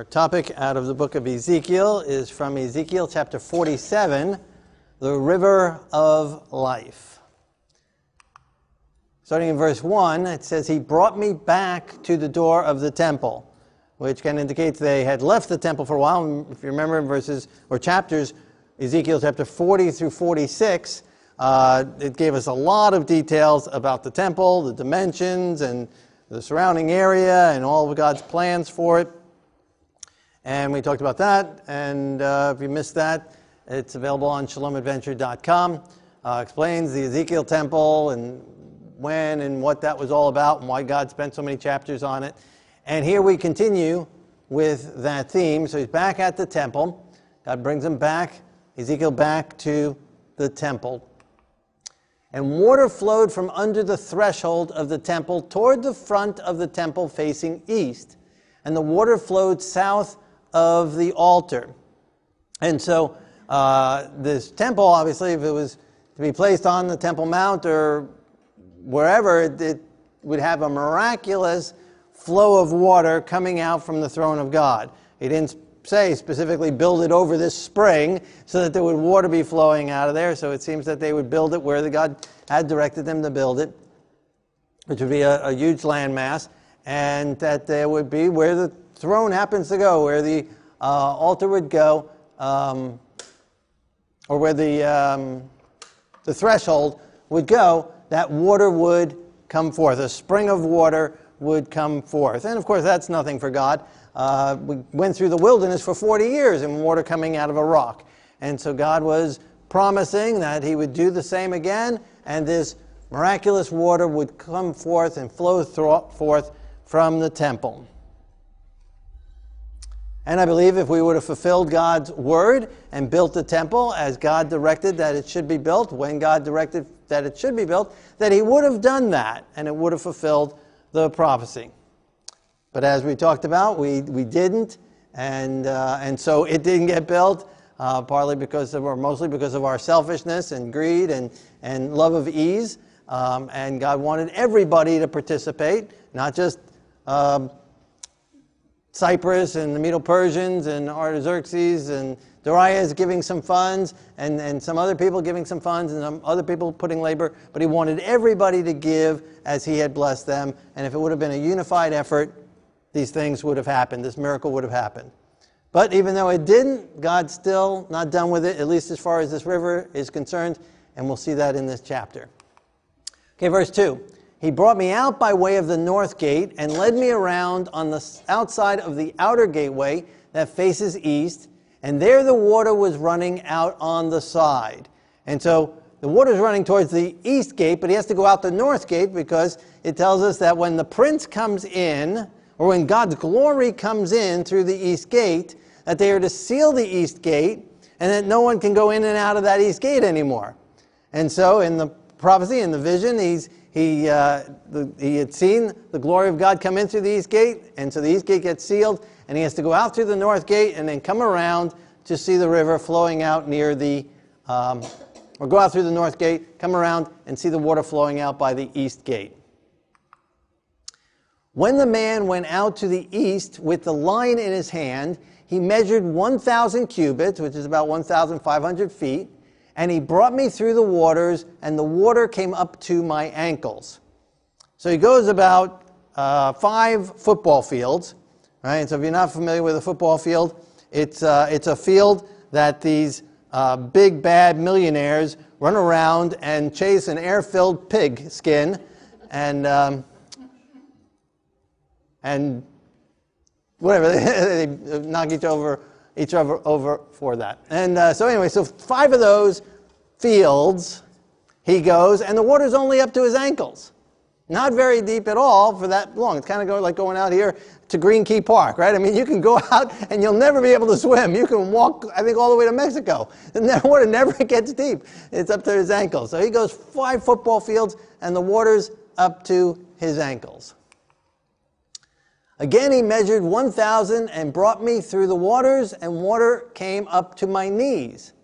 Our topic out of the book of Ezekiel is from Ezekiel chapter 47, the river of life. Starting in verse 1, it says, He brought me back to the door of the temple, which kind of indicates they had left the temple for a while. If you remember in verses or chapters, Ezekiel chapter 40 through 46, uh, it gave us a lot of details about the temple, the dimensions, and the surrounding area, and all of God's plans for it. And we talked about that. And uh, if you missed that, it's available on shalomadventure.com. Uh, explains the Ezekiel temple and when and what that was all about and why God spent so many chapters on it. And here we continue with that theme. So he's back at the temple. God brings him back, Ezekiel back to the temple. And water flowed from under the threshold of the temple toward the front of the temple facing east. And the water flowed south of the altar. And so, uh, this temple, obviously, if it was to be placed on the Temple Mount or wherever, it, it would have a miraculous flow of water coming out from the throne of God. He didn't say specifically build it over this spring so that there would water be flowing out of there. So it seems that they would build it where the God had directed them to build it, which would be a, a huge landmass, and that there would be where the throne happens to go, where the uh, altar would go, um, or where the, um, the threshold would go, that water would come forth. A spring of water would come forth. And of course, that's nothing for God. Uh, we went through the wilderness for 40 years and water coming out of a rock. And so God was promising that He would do the same again, and this miraculous water would come forth and flow forth from the temple. And I believe if we would have fulfilled God's word and built the temple as God directed that it should be built, when God directed that it should be built, that He would have done that and it would have fulfilled the prophecy. But as we talked about, we, we didn't, and, uh, and so it didn't get built, uh, partly because of, or mostly because of our selfishness and greed and, and love of ease. Um, and God wanted everybody to participate, not just um, Cyrus and the Medo Persians and Artaxerxes and Darius giving some funds and, and some other people giving some funds and some other people putting labor, but he wanted everybody to give as he had blessed them. And if it would have been a unified effort, these things would have happened. This miracle would have happened. But even though it didn't, God's still not done with it, at least as far as this river is concerned, and we'll see that in this chapter. Okay, verse 2. He brought me out by way of the north gate and led me around on the outside of the outer gateway that faces east, and there the water was running out on the side. And so the water is running towards the east gate, but he has to go out the north gate because it tells us that when the prince comes in, or when God's glory comes in through the east gate, that they are to seal the east gate and that no one can go in and out of that east gate anymore. And so in the prophecy, in the vision, he's, he, uh, the, he had seen the glory of God come in through the east gate, and so the east gate gets sealed, and he has to go out through the north gate and then come around to see the river flowing out near the, um, or go out through the north gate, come around and see the water flowing out by the east gate. When the man went out to the east with the line in his hand, he measured 1,000 cubits, which is about 1,500 feet, and he brought me through the waters, and the water came up to my ankles. So he goes about uh, five football fields, right? And so if you're not familiar with a football field, it's, uh, it's a field that these uh, big bad millionaires run around and chase an air-filled pig skin, and um, and whatever, they knock each over each other over for that. And uh, so anyway, so five of those fields he goes, and the water's only up to his ankles. Not very deep at all for that long. It's kind of go, like going out here to Green Key Park, right? I mean, you can go out and you'll never be able to swim. You can walk, I think, all the way to Mexico. The water never gets deep. It's up to his ankles. So he goes five football fields, and the water's up to his ankles. Again, he measured 1,000 and brought me through the waters, and water came up to my knees.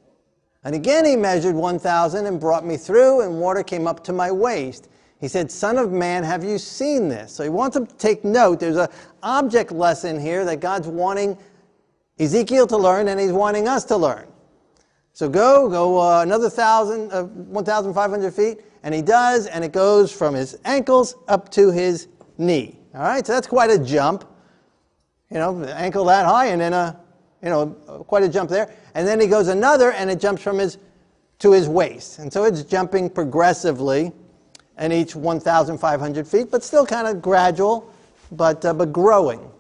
And again, he measured 1,000 and brought me through, and water came up to my waist. He said, Son of man, have you seen this? So he wants them to take note. There's an object lesson here that God's wanting Ezekiel to learn and he's wanting us to learn. So go, go uh, another thousand, uh, 1,500 feet, and he does, and it goes from his ankles up to his knee. All right, so that's quite a jump. You know, ankle that high, and then a, you know, quite a jump there. And then he goes another, and it jumps from his to his waist, and so it's jumping progressively, and each 1,500 feet, but still kind of gradual, but uh, but growing.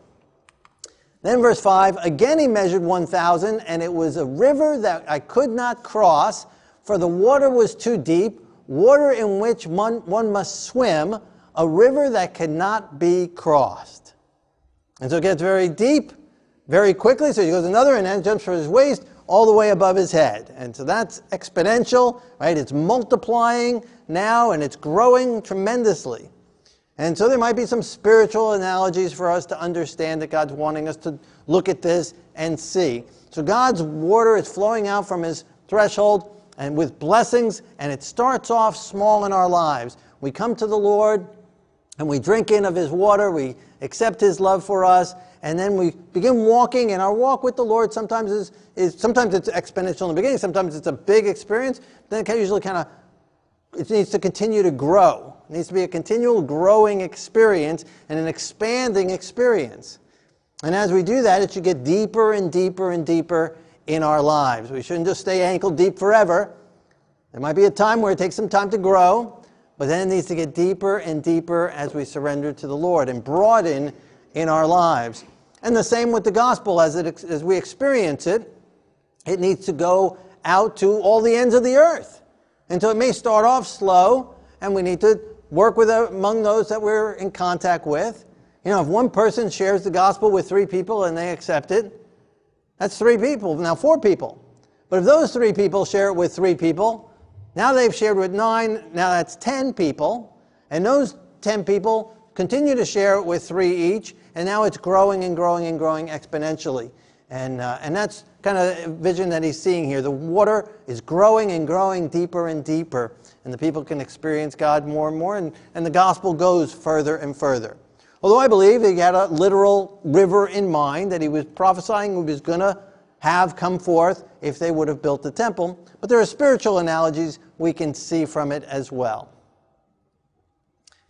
Then, verse 5 again he measured 1,000, and it was a river that I could not cross, for the water was too deep, water in which one, one must swim, a river that cannot be crossed. And so it gets very deep very quickly. So he goes another and then jumps from his waist all the way above his head. And so that's exponential, right? It's multiplying now and it's growing tremendously. And so there might be some spiritual analogies for us to understand that God's wanting us to look at this and see. So God's water is flowing out from his threshold and with blessings, and it starts off small in our lives. We come to the Lord and we drink in of his water, we accept his love for us, and then we begin walking, and our walk with the Lord sometimes is, is sometimes it's exponential in the beginning, sometimes it's a big experience, then it usually kind of it needs to continue to grow. It needs to be a continual growing experience and an expanding experience. And as we do that, it should get deeper and deeper and deeper in our lives. We shouldn't just stay ankle deep forever. There might be a time where it takes some time to grow, but then it needs to get deeper and deeper as we surrender to the Lord and broaden in our lives. And the same with the gospel as, it, as we experience it, it needs to go out to all the ends of the earth. And so it may start off slow, and we need to work with uh, among those that we're in contact with. You know, if one person shares the gospel with three people and they accept it, that's three people, now four people. But if those three people share it with three people, now they've shared with nine, now that's 10 people. And those 10 people continue to share it with three each, and now it's growing and growing and growing exponentially. And, uh, and that's kind of the vision that he's seeing here. The water is growing and growing deeper and deeper, and the people can experience God more and more, and, and the gospel goes further and further. Although I believe he had a literal river in mind that he was prophesying he was going to have come forth if they would have built the temple, but there are spiritual analogies we can see from it as well.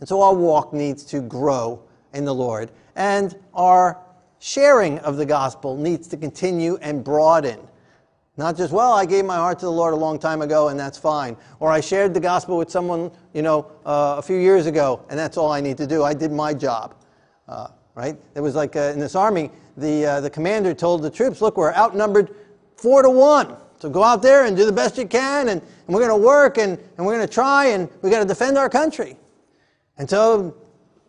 And so our walk needs to grow in the Lord, and our sharing of the gospel needs to continue and broaden. Not just, well, I gave my heart to the Lord a long time ago and that's fine. Or I shared the gospel with someone, you know, uh, a few years ago and that's all I need to do. I did my job. Uh, right? It was like uh, in this army, the, uh, the commander told the troops, look, we're outnumbered four to one. So go out there and do the best you can and, and we're going to work and, and we're going to try and we've got to defend our country. And so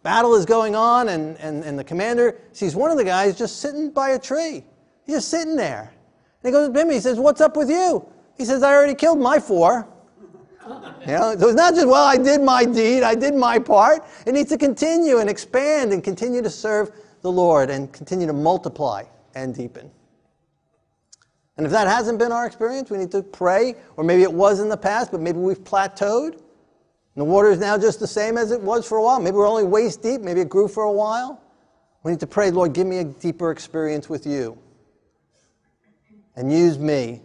battle is going on, and, and, and the commander sees one of the guys just sitting by a tree. He's just sitting there. And he goes him, he says, What's up with you? He says, I already killed my four. You know, so it's not just, well, I did my deed, I did my part. It needs to continue and expand and continue to serve the Lord and continue to multiply and deepen. And if that hasn't been our experience, we need to pray, or maybe it was in the past, but maybe we've plateaued. And the water is now just the same as it was for a while. Maybe we're only waist deep. Maybe it grew for a while. We need to pray, Lord, give me a deeper experience with you. And use me.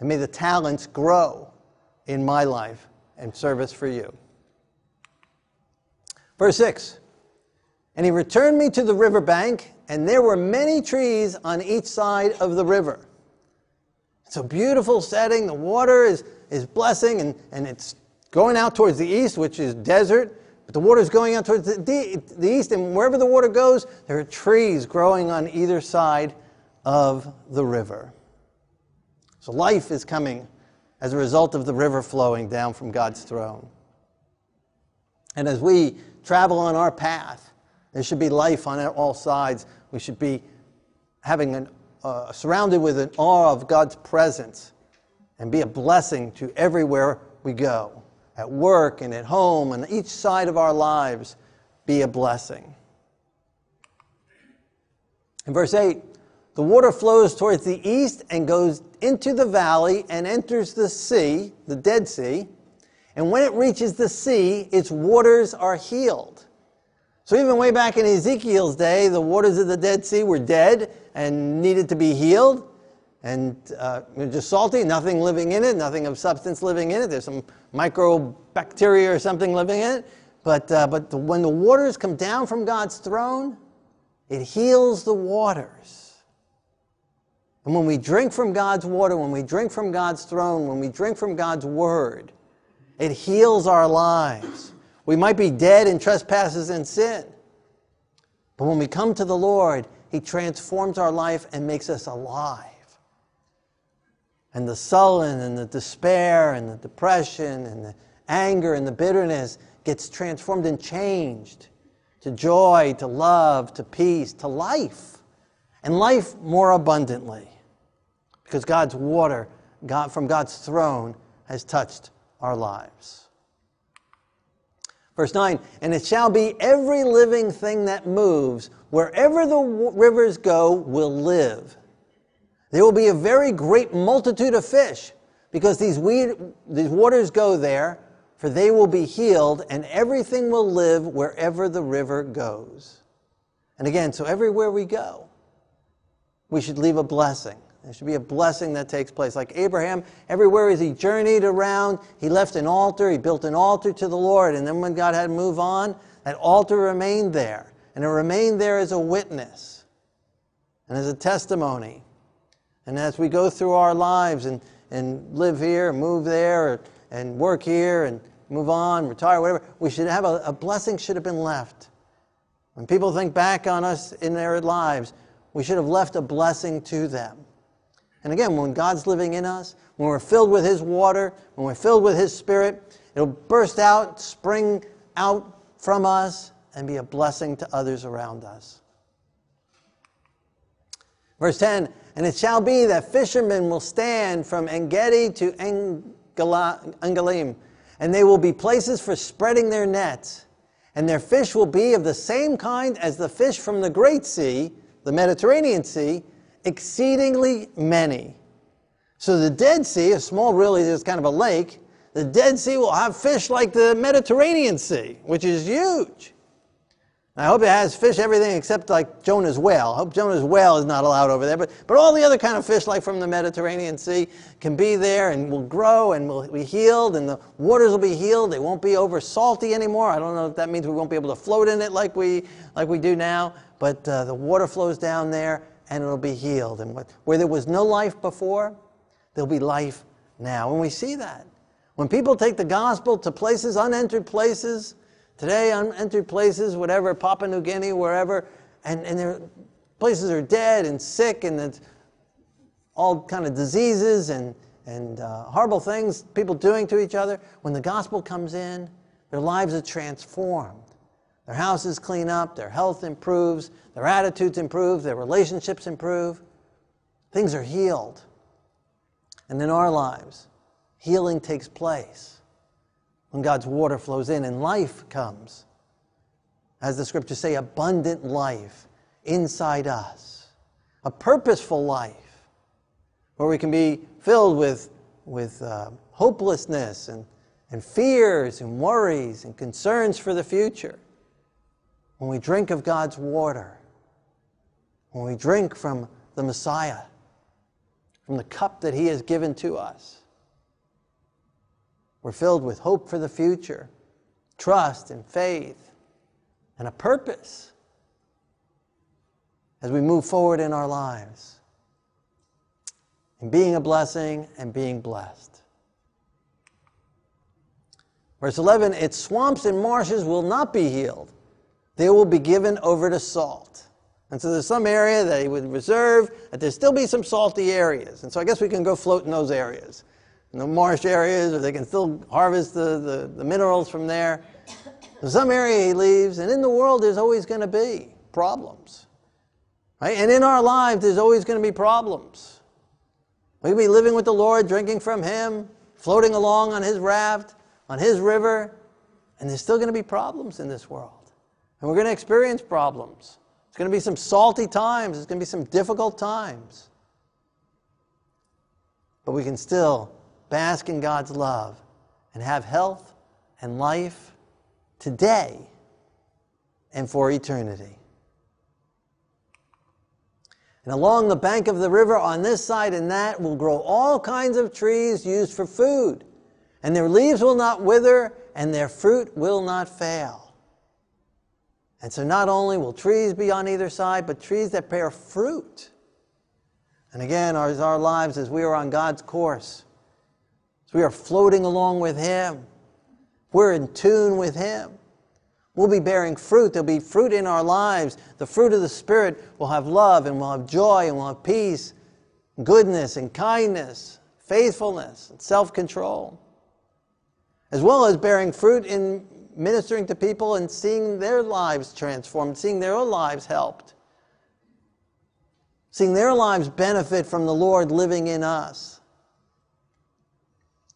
And may the talents grow in my life and service for you. Verse 6 And he returned me to the river bank, and there were many trees on each side of the river. It's a beautiful setting. The water is, is blessing, and, and it's going out towards the east, which is desert, but the water is going out towards the, the, the east, and wherever the water goes, there are trees growing on either side of the river. So life is coming as a result of the river flowing down from God's throne. And as we travel on our path, there should be life on all sides. We should be having an, uh, surrounded with an awe of God's presence and be a blessing to everywhere we go at work and at home and each side of our lives be a blessing. In verse 8, the water flows towards the east and goes into the valley and enters the sea, the Dead Sea, And when it reaches the sea, its waters are healed. So even way back in Ezekiel's day, the waters of the Dead Sea were dead and needed to be healed. And uh, just salty, nothing living in it, nothing of substance living in it. There's some microbacteria or something living in it. But, uh, but the, when the waters come down from God's throne, it heals the waters. And when we drink from God's water, when we drink from God's throne, when we drink from God's word, it heals our lives. We might be dead in trespasses and sin. But when we come to the Lord, He transforms our life and makes us alive. And the sullen and the despair and the depression and the anger and the bitterness gets transformed and changed to joy, to love, to peace, to life, and life more abundantly. Because God's water God, from God's throne has touched our lives. Verse 9, and it shall be every living thing that moves, wherever the rivers go, will live. There will be a very great multitude of fish, because these, weed, these waters go there, for they will be healed, and everything will live wherever the river goes. And again, so everywhere we go, we should leave a blessing. There should be a blessing that takes place. Like Abraham, everywhere as he journeyed around, he left an altar, he built an altar to the Lord, and then when God had to move on, that altar remained there. And it remained there as a witness and as a testimony. And as we go through our lives and, and live here, move there, and work here, and move on, retire, whatever, we should have a, a blessing should have been left. When people think back on us in their lives, we should have left a blessing to them. And again, when God's living in us, when we're filled with His water, when we're filled with His Spirit, it'll burst out, spring out from us, and be a blessing to others around us. Verse 10 And it shall be that fishermen will stand from Engedi to Engalim, and they will be places for spreading their nets. And their fish will be of the same kind as the fish from the Great Sea, the Mediterranean Sea exceedingly many. So the Dead Sea, a small, really, is kind of a lake. The Dead Sea will have fish like the Mediterranean Sea, which is huge. I hope it has fish everything except like Jonah's whale. I hope Jonah's whale is not allowed over there, but, but all the other kind of fish like from the Mediterranean Sea can be there and will grow and will be healed and the waters will be healed. They won't be over salty anymore. I don't know if that means we won't be able to float in it like we, like we do now, but uh, the water flows down there and it'll be healed. And where there was no life before, there'll be life now. And we see that. When people take the gospel to places, unentered places, today, unentered places, whatever, Papua New Guinea, wherever, and, and their places are dead and sick and it's all kind of diseases and, and uh, horrible things people doing to each other. When the gospel comes in, their lives are transformed. Their houses clean up, their health improves, their attitudes improve, their relationships improve. Things are healed. And in our lives, healing takes place when God's water flows in and life comes. As the scriptures say, abundant life inside us, a purposeful life where we can be filled with, with uh, hopelessness and, and fears and worries and concerns for the future when we drink of God's water, when we drink from the Messiah, from the cup that He has given to us, we're filled with hope for the future, trust and faith, and a purpose as we move forward in our lives, and being a blessing and being blessed. Verse 11, its swamps and marshes will not be healed they will be given over to salt. And so there's some area that he would reserve, that there'd still be some salty areas. And so I guess we can go float in those areas. In the marsh areas, or they can still harvest the, the, the minerals from there. In some area he leaves, and in the world there's always going to be problems. Right? And in our lives there's always going to be problems. We can be living with the Lord, drinking from Him, floating along on His raft, on His river, and there's still going to be problems in this world. And we're going to experience problems. It's going to be some salty times, it's going to be some difficult times. But we can still bask in God's love and have health and life today and for eternity. And along the bank of the river, on this side and that, will grow all kinds of trees used for food. And their leaves will not wither, and their fruit will not fail. And so, not only will trees be on either side, but trees that bear fruit. And again, our, our lives as we are on God's course, we are floating along with Him, we're in tune with Him. We'll be bearing fruit. There'll be fruit in our lives. The fruit of the Spirit will have love and we'll have joy and we'll have peace, goodness and kindness, faithfulness and self control. As well as bearing fruit in ministering to people and seeing their lives transformed, seeing their lives helped, seeing their lives benefit from the Lord living in us.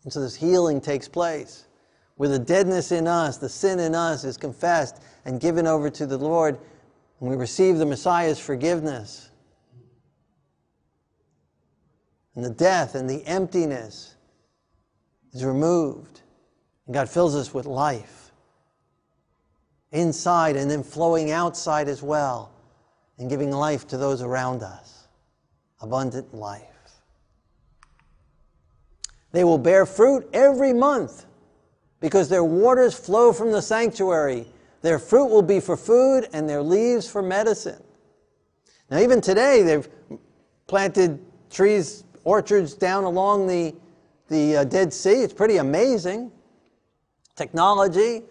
And so this healing takes place where the deadness in us, the sin in us, is confessed and given over to the Lord, and we receive the Messiah's forgiveness. And the death and the emptiness is removed, and God fills us with life inside and then flowing outside as well, and giving life to those around us abundant life. They will bear fruit every month because their waters flow from the sanctuary. Their fruit will be for food and their leaves for medicine. Now, even today, they've planted trees, orchards down along the, the uh, Dead Sea. It's pretty amazing. Technology.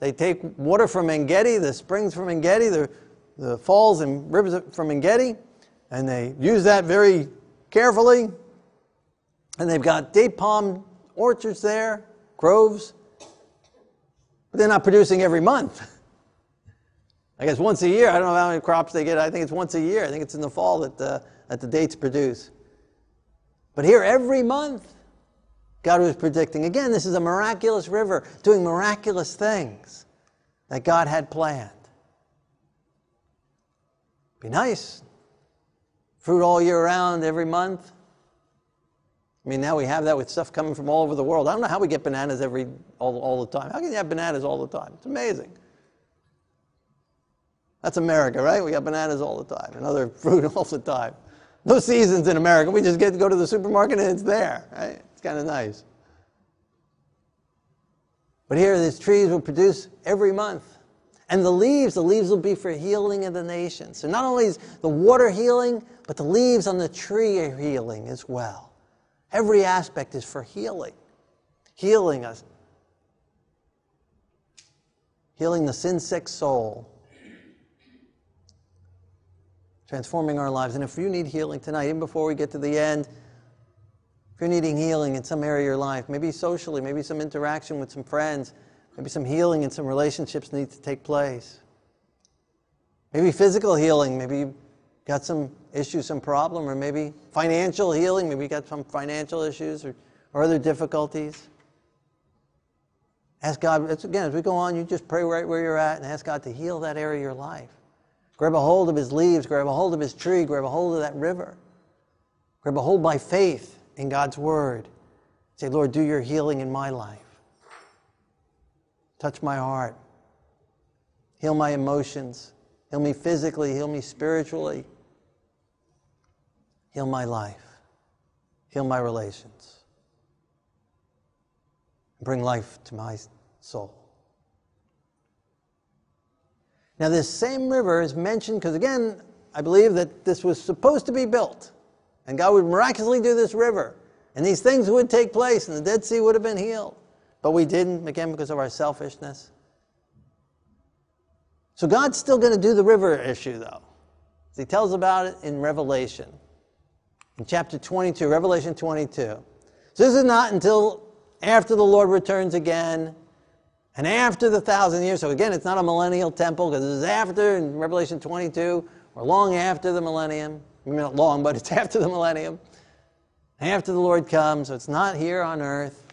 They take water from Engedi, the springs from Engedi, the, the falls and rivers from Engedi, and they use that very carefully. And they've got date palm orchards there, groves. But they're not producing every month. I guess once a year. I don't know how many crops they get. I think it's once a year. I think it's in the fall that the, that the dates produce. But here, every month, God was predicting. Again, this is a miraculous river doing miraculous things that God had planned. Be nice. Fruit all year round, every month. I mean, now we have that with stuff coming from all over the world. I don't know how we get bananas every all, all the time. How can you have bananas all the time? It's amazing. That's America, right? We got bananas all the time and other fruit all the time. No seasons in America. We just get to go to the supermarket and it's there, right? It's kind of nice. But here, these trees will produce every month. And the leaves, the leaves will be for healing of the nations. So not only is the water healing, but the leaves on the tree are healing as well. Every aspect is for healing, healing us, healing the sin sick soul, transforming our lives. And if you need healing tonight, even before we get to the end, if you're needing healing in some area of your life, maybe socially, maybe some interaction with some friends, maybe some healing in some relationships needs to take place. Maybe physical healing, maybe got some issue, some problem, or maybe financial healing, maybe you got some financial issues or, or other difficulties. Ask God, again, as we go on, you just pray right where you're at and ask God to heal that area of your life. Grab a hold of his leaves, grab a hold of his tree, grab a hold of that river. Grab a hold by faith in God's word. Say, Lord, do your healing in my life. Touch my heart. Heal my emotions. Heal me physically. Heal me spiritually. Heal my life. Heal my relations. Bring life to my soul. Now, this same river is mentioned because, again, I believe that this was supposed to be built. And God would miraculously do this river. And these things would take place, and the Dead Sea would have been healed. But we didn't, again, because of our selfishness. So God's still going to do the river issue, though. He tells about it in Revelation in chapter 22, Revelation 22. So this is not until after the Lord returns again and after the thousand years. So again, it's not a millennial temple because this is after in Revelation 22 or long after the millennium. I mean, not long, but it's after the millennium. After the Lord comes, so it's not here on earth.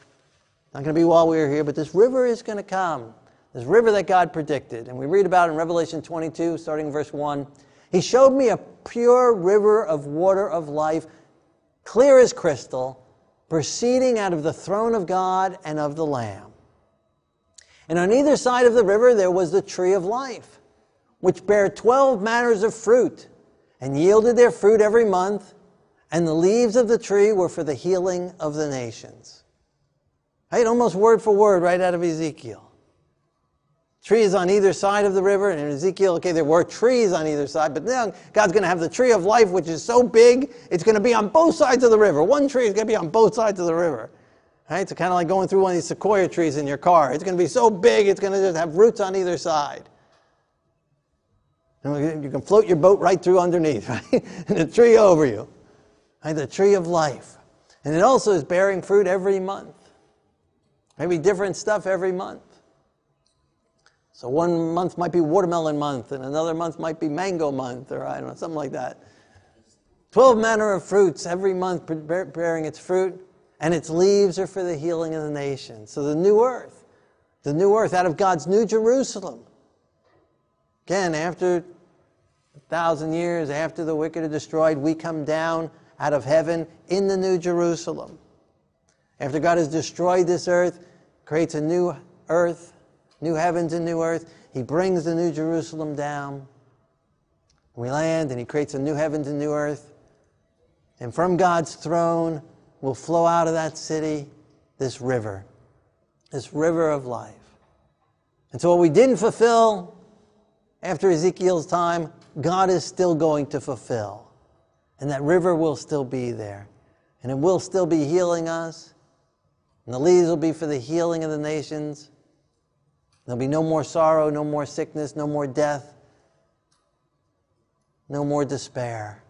Not going to be while we're here, but this river is going to come. This river that God predicted. And we read about in Revelation 22, starting verse 1. He showed me a pure river of water of life, clear as crystal, proceeding out of the throne of God and of the Lamb. And on either side of the river there was the tree of life, which bare twelve manners of fruit, and yielded their fruit every month, and the leaves of the tree were for the healing of the nations. Right? Almost word for word, right out of Ezekiel. Trees on either side of the river, and in Ezekiel, okay, there were trees on either side, but now God's going to have the tree of life, which is so big, it's going to be on both sides of the river. One tree is going to be on both sides of the river. Right? It's kind of like going through one of these sequoia trees in your car. It's going to be so big, it's going to just have roots on either side. And you can float your boat right through underneath, right? and the tree over you. Right? The tree of life. And it also is bearing fruit every month. Maybe different stuff every month. So one month might be watermelon month, and another month might be mango month, or I don't know, something like that. Twelve manner of fruits every month bearing its fruit, and its leaves are for the healing of the nation. So the new earth, the new earth out of God's new Jerusalem. Again, after a thousand years, after the wicked are destroyed, we come down out of heaven in the new Jerusalem. After God has destroyed this earth, creates a new earth, new heavens and new earth. He brings the new Jerusalem down. We land and he creates a new heavens and new earth. And from God's throne will flow out of that city this river, this river of life. And so, what we didn't fulfill after Ezekiel's time, God is still going to fulfill. And that river will still be there. And it will still be healing us. And the leaves will be for the healing of the nations. There'll be no more sorrow, no more sickness, no more death, no more despair.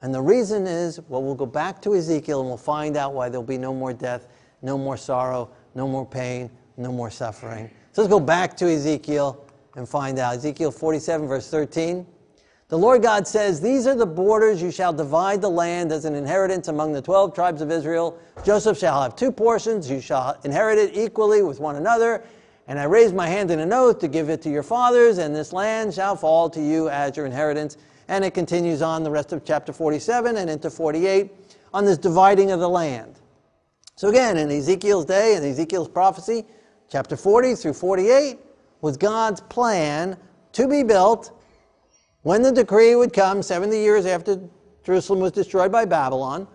And the reason is, well, we'll go back to Ezekiel and we'll find out why there'll be no more death, no more sorrow, no more pain, no more suffering. So let's go back to Ezekiel and find out. Ezekiel 47, verse 13. The Lord God says, These are the borders you shall divide the land as an inheritance among the 12 tribes of Israel. Joseph shall have two portions. You shall inherit it equally with one another. And I raise my hand in an oath to give it to your fathers, and this land shall fall to you as your inheritance. And it continues on the rest of chapter 47 and into 48 on this dividing of the land. So, again, in Ezekiel's day, in Ezekiel's prophecy, chapter 40 through 48 was God's plan to be built when the decree would come 70 years after Jerusalem was destroyed by Babylon,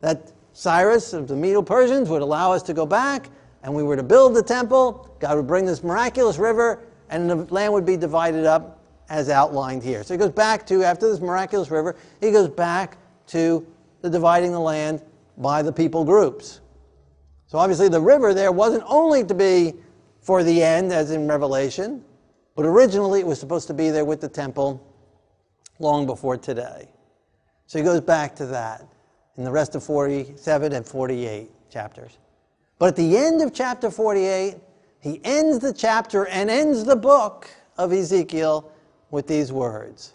that Cyrus of the Medo Persians would allow us to go back and we were to build the temple. God would bring this miraculous river and the land would be divided up as outlined here. So he goes back to, after this miraculous river, he goes back to the dividing the land by the people groups. So obviously the river there wasn't only to be for the end, as in Revelation, but originally it was supposed to be there with the temple long before today. So he goes back to that in the rest of 47 and 48 chapters. But at the end of chapter 48, he ends the chapter and ends the book of Ezekiel with these words.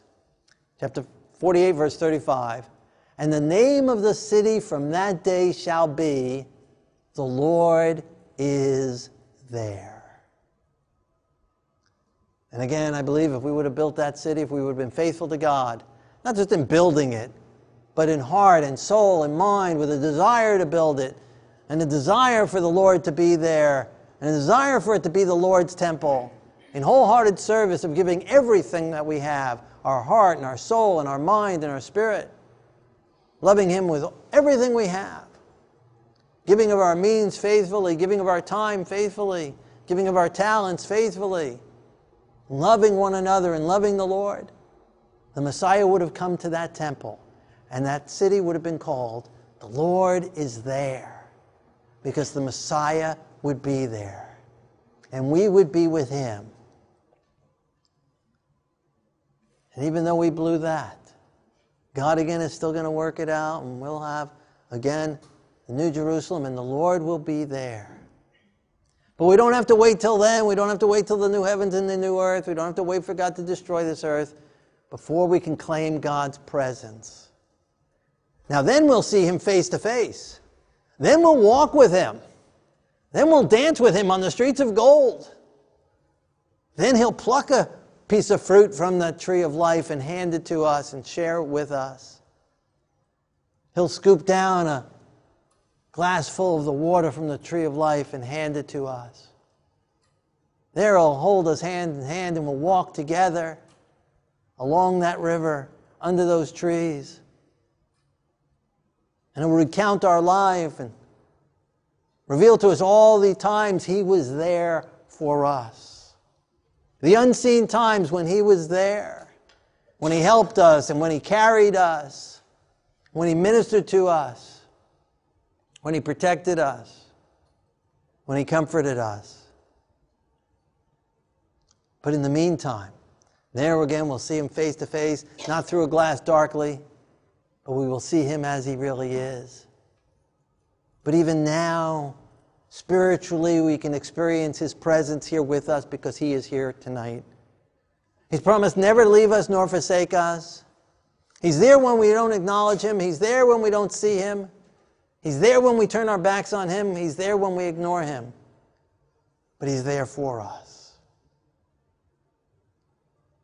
Chapter 48, verse 35. And the name of the city from that day shall be, The Lord is there. And again, I believe if we would have built that city, if we would have been faithful to God, not just in building it, but in heart and soul and mind with a desire to build it, and a desire for the Lord to be there, and a desire for it to be the Lord's temple, in wholehearted service of giving everything that we have our heart and our soul and our mind and our spirit, loving Him with everything we have, giving of our means faithfully, giving of our time faithfully, giving of our talents faithfully loving one another and loving the Lord, the Messiah would have come to that temple, and that city would have been called, The Lord is there, because the Messiah would be there, and we would be with him. And even though we blew that, God again is still going to work it out, and we'll have, again, the New Jerusalem, and the Lord will be there. But we don't have to wait till then. We don't have to wait till the new heavens and the new earth. We don't have to wait for God to destroy this earth before we can claim God's presence. Now, then we'll see Him face to face. Then we'll walk with Him. Then we'll dance with Him on the streets of gold. Then He'll pluck a piece of fruit from the tree of life and hand it to us and share it with us. He'll scoop down a glass full of the water from the tree of life and hand it to us. There he'll hold us hand in hand and we'll walk together along that river under those trees. And he'll recount our life and reveal to us all the times he was there for us. The unseen times when he was there, when he helped us and when he carried us, when he ministered to us, when he protected us, when he comforted us. But in the meantime, there again we'll see him face to face, not through a glass darkly, but we will see him as he really is. But even now, spiritually, we can experience his presence here with us because he is here tonight. He's promised never to leave us nor forsake us. He's there when we don't acknowledge him, he's there when we don't see him. He's there when we turn our backs on him, he's there when we ignore him. But he's there for us.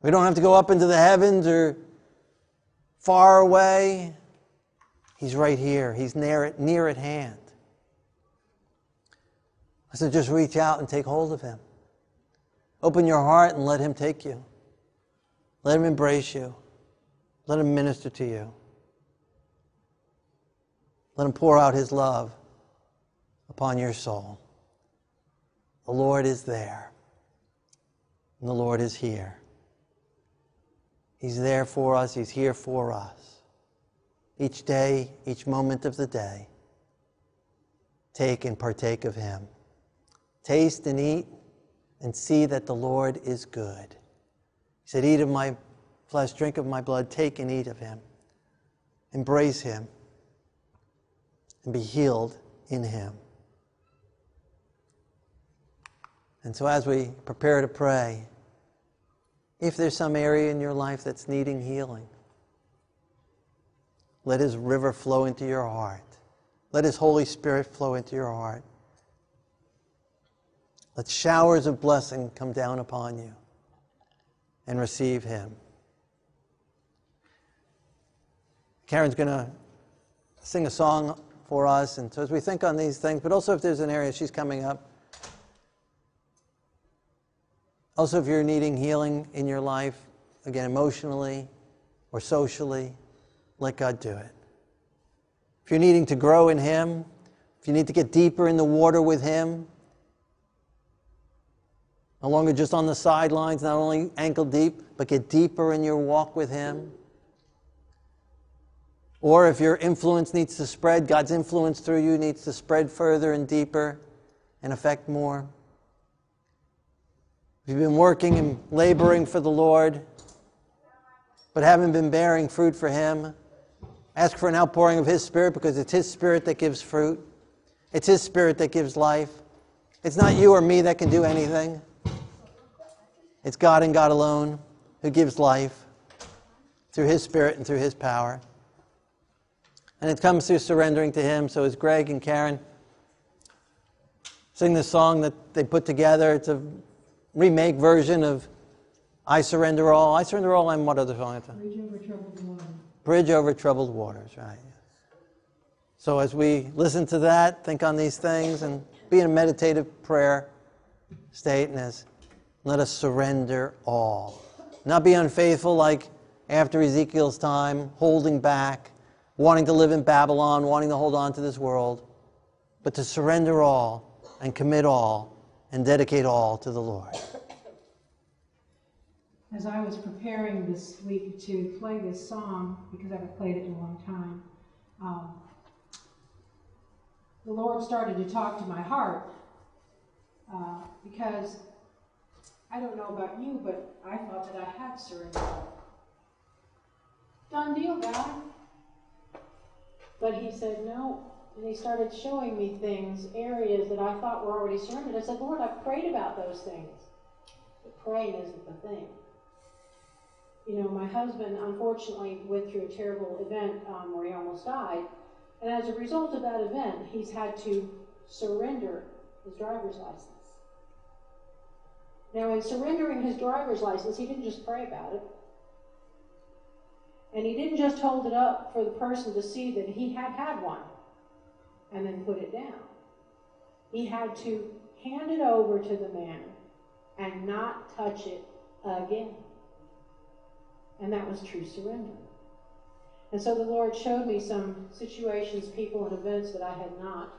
We don't have to go up into the heavens or far away. He's right here. He's near, near at hand. So just reach out and take hold of him. Open your heart and let him take you. Let him embrace you. Let him minister to you. Let him pour out his love upon your soul. The Lord is there, and the Lord is here. He's there for us, He's here for us. Each day, each moment of the day, take and partake of Him. Taste and eat and see that the Lord is good. He said, Eat of my flesh, drink of my blood, take and eat of Him. Embrace Him and be healed in Him. And so, as we prepare to pray, if there's some area in your life that's needing healing, let His river flow into your heart. Let His Holy Spirit flow into your heart. Let showers of blessing come down upon you and receive Him. Karen's going to sing a song for us. And so as we think on these things, but also if there's an area she's coming up, Also, if you're needing healing in your life, again, emotionally or socially, let God do it. If you're needing to grow in Him, if you need to get deeper in the water with Him, no longer just on the sidelines, not only ankle deep, but get deeper in your walk with Him. Or if your influence needs to spread, God's influence through you needs to spread further and deeper and affect more. If you've been working and laboring for the Lord, but haven't been bearing fruit for Him, ask for an outpouring of His Spirit because it's His Spirit that gives fruit. It's His Spirit that gives life. It's not you or me that can do anything. It's God and God alone who gives life through His Spirit and through His power. And it comes through surrendering to Him. So as Greg and Karen sing this song that they put together, it's a remake version of I Surrender All. I Surrender All and what other song? Bridge over troubled waters. Bridge over troubled waters, right. So as we listen to that, think on these things, and be in a meditative prayer state, and as let us surrender all. Not be unfaithful like after Ezekiel's time, holding back, wanting to live in Babylon, wanting to hold on to this world, but to surrender all and commit all and dedicate all to the Lord. As I was preparing this week to play this song, because I haven't played it in a long time, um, the Lord started to talk to my heart uh, because I don't know about you, but I thought that I had surrendered. Done deal, God. But he said, no, and he started showing me things, areas that I thought were already surrendered. I said, Lord, I've prayed about those things. But praying isn't the thing. You know, my husband unfortunately went through a terrible event um, where he almost died. And as a result of that event, he's had to surrender his driver's license. Now, in surrendering his driver's license, he didn't just pray about it. And he didn't just hold it up for the person to see that he had had one. and then put it down. He had to hand it over to the man and not touch it again. And that was true surrender. And so the Lord showed me some situations, people, and events that I had not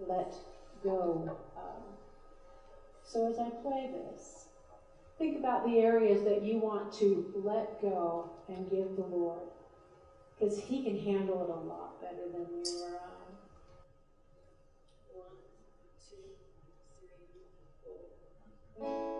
let go of. So as I play this, think about the areas that you want to let go and give the Lord. Because He can handle it a lot better than you or I. One, two, three, four.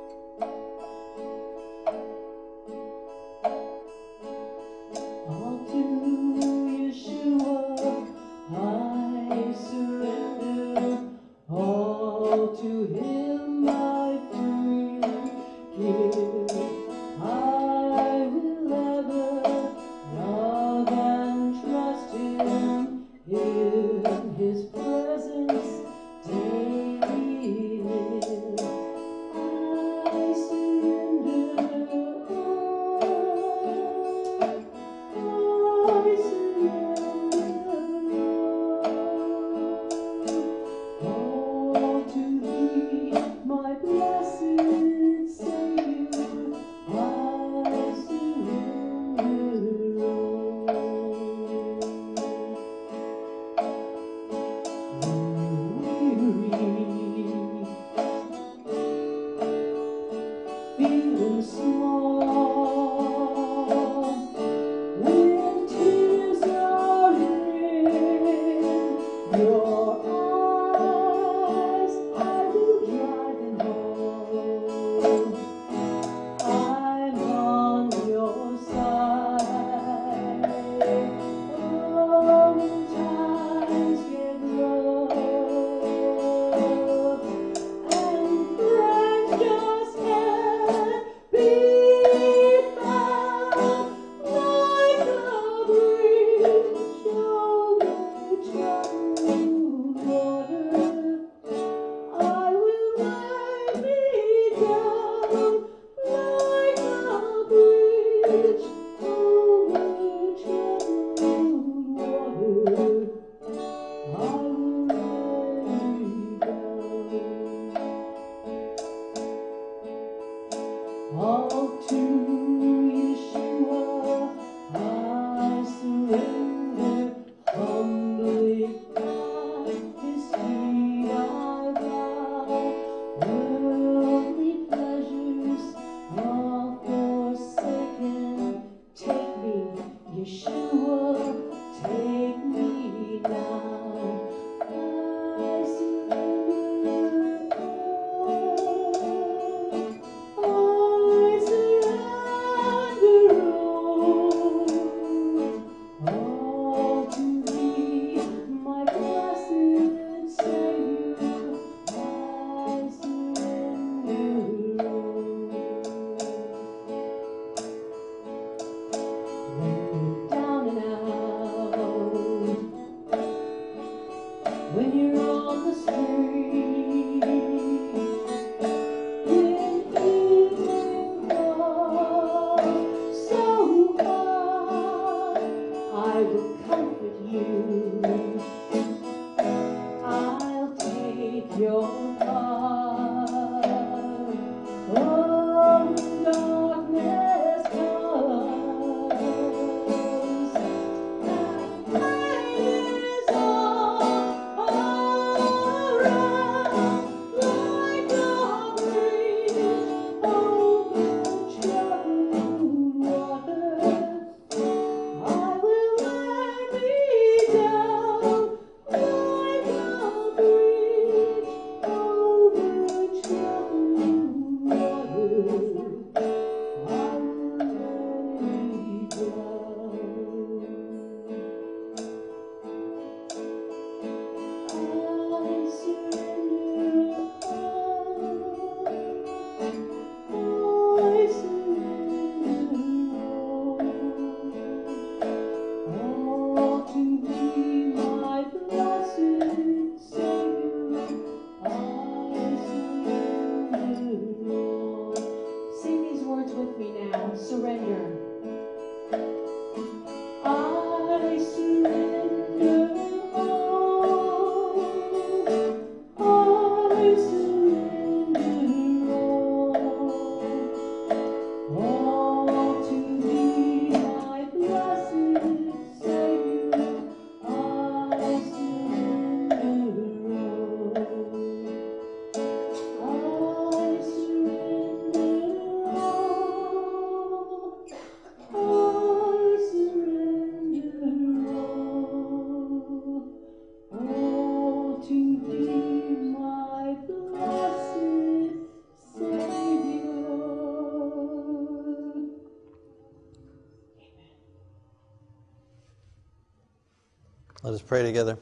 Pray together.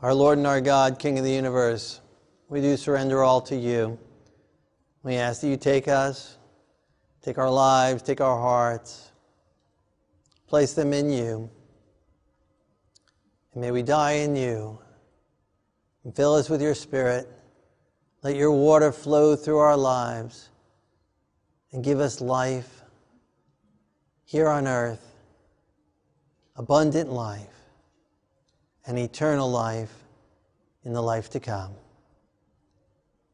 Our Lord and our God, King of the universe, we do surrender all to you. We ask that you take us, take our lives, take our hearts, place them in you. And may we die in you. And fill us with your Spirit. Let your water flow through our lives and give us life here on earth, abundant life, and eternal life in the life to come.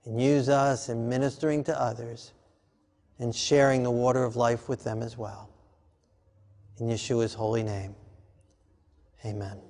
And use us in ministering to others and sharing the water of life with them as well. In Yeshua's holy name, amen.